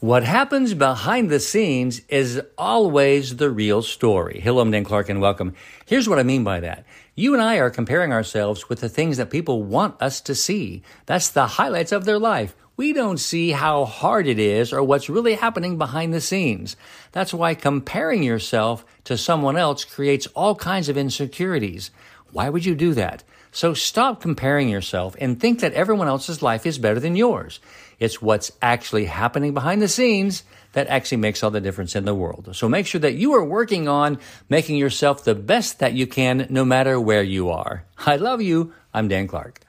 What happens behind the scenes is always the real story. Hello, I'm Dan Clark and welcome. Here's what I mean by that. You and I are comparing ourselves with the things that people want us to see. That's the highlights of their life. We don't see how hard it is or what's really happening behind the scenes. That's why comparing yourself to someone else creates all kinds of insecurities. Why would you do that? So stop comparing yourself and think that everyone else's life is better than yours. It's what's actually happening behind the scenes that actually makes all the difference in the world. So make sure that you are working on making yourself the best that you can no matter where you are. I love you. I'm Dan Clark.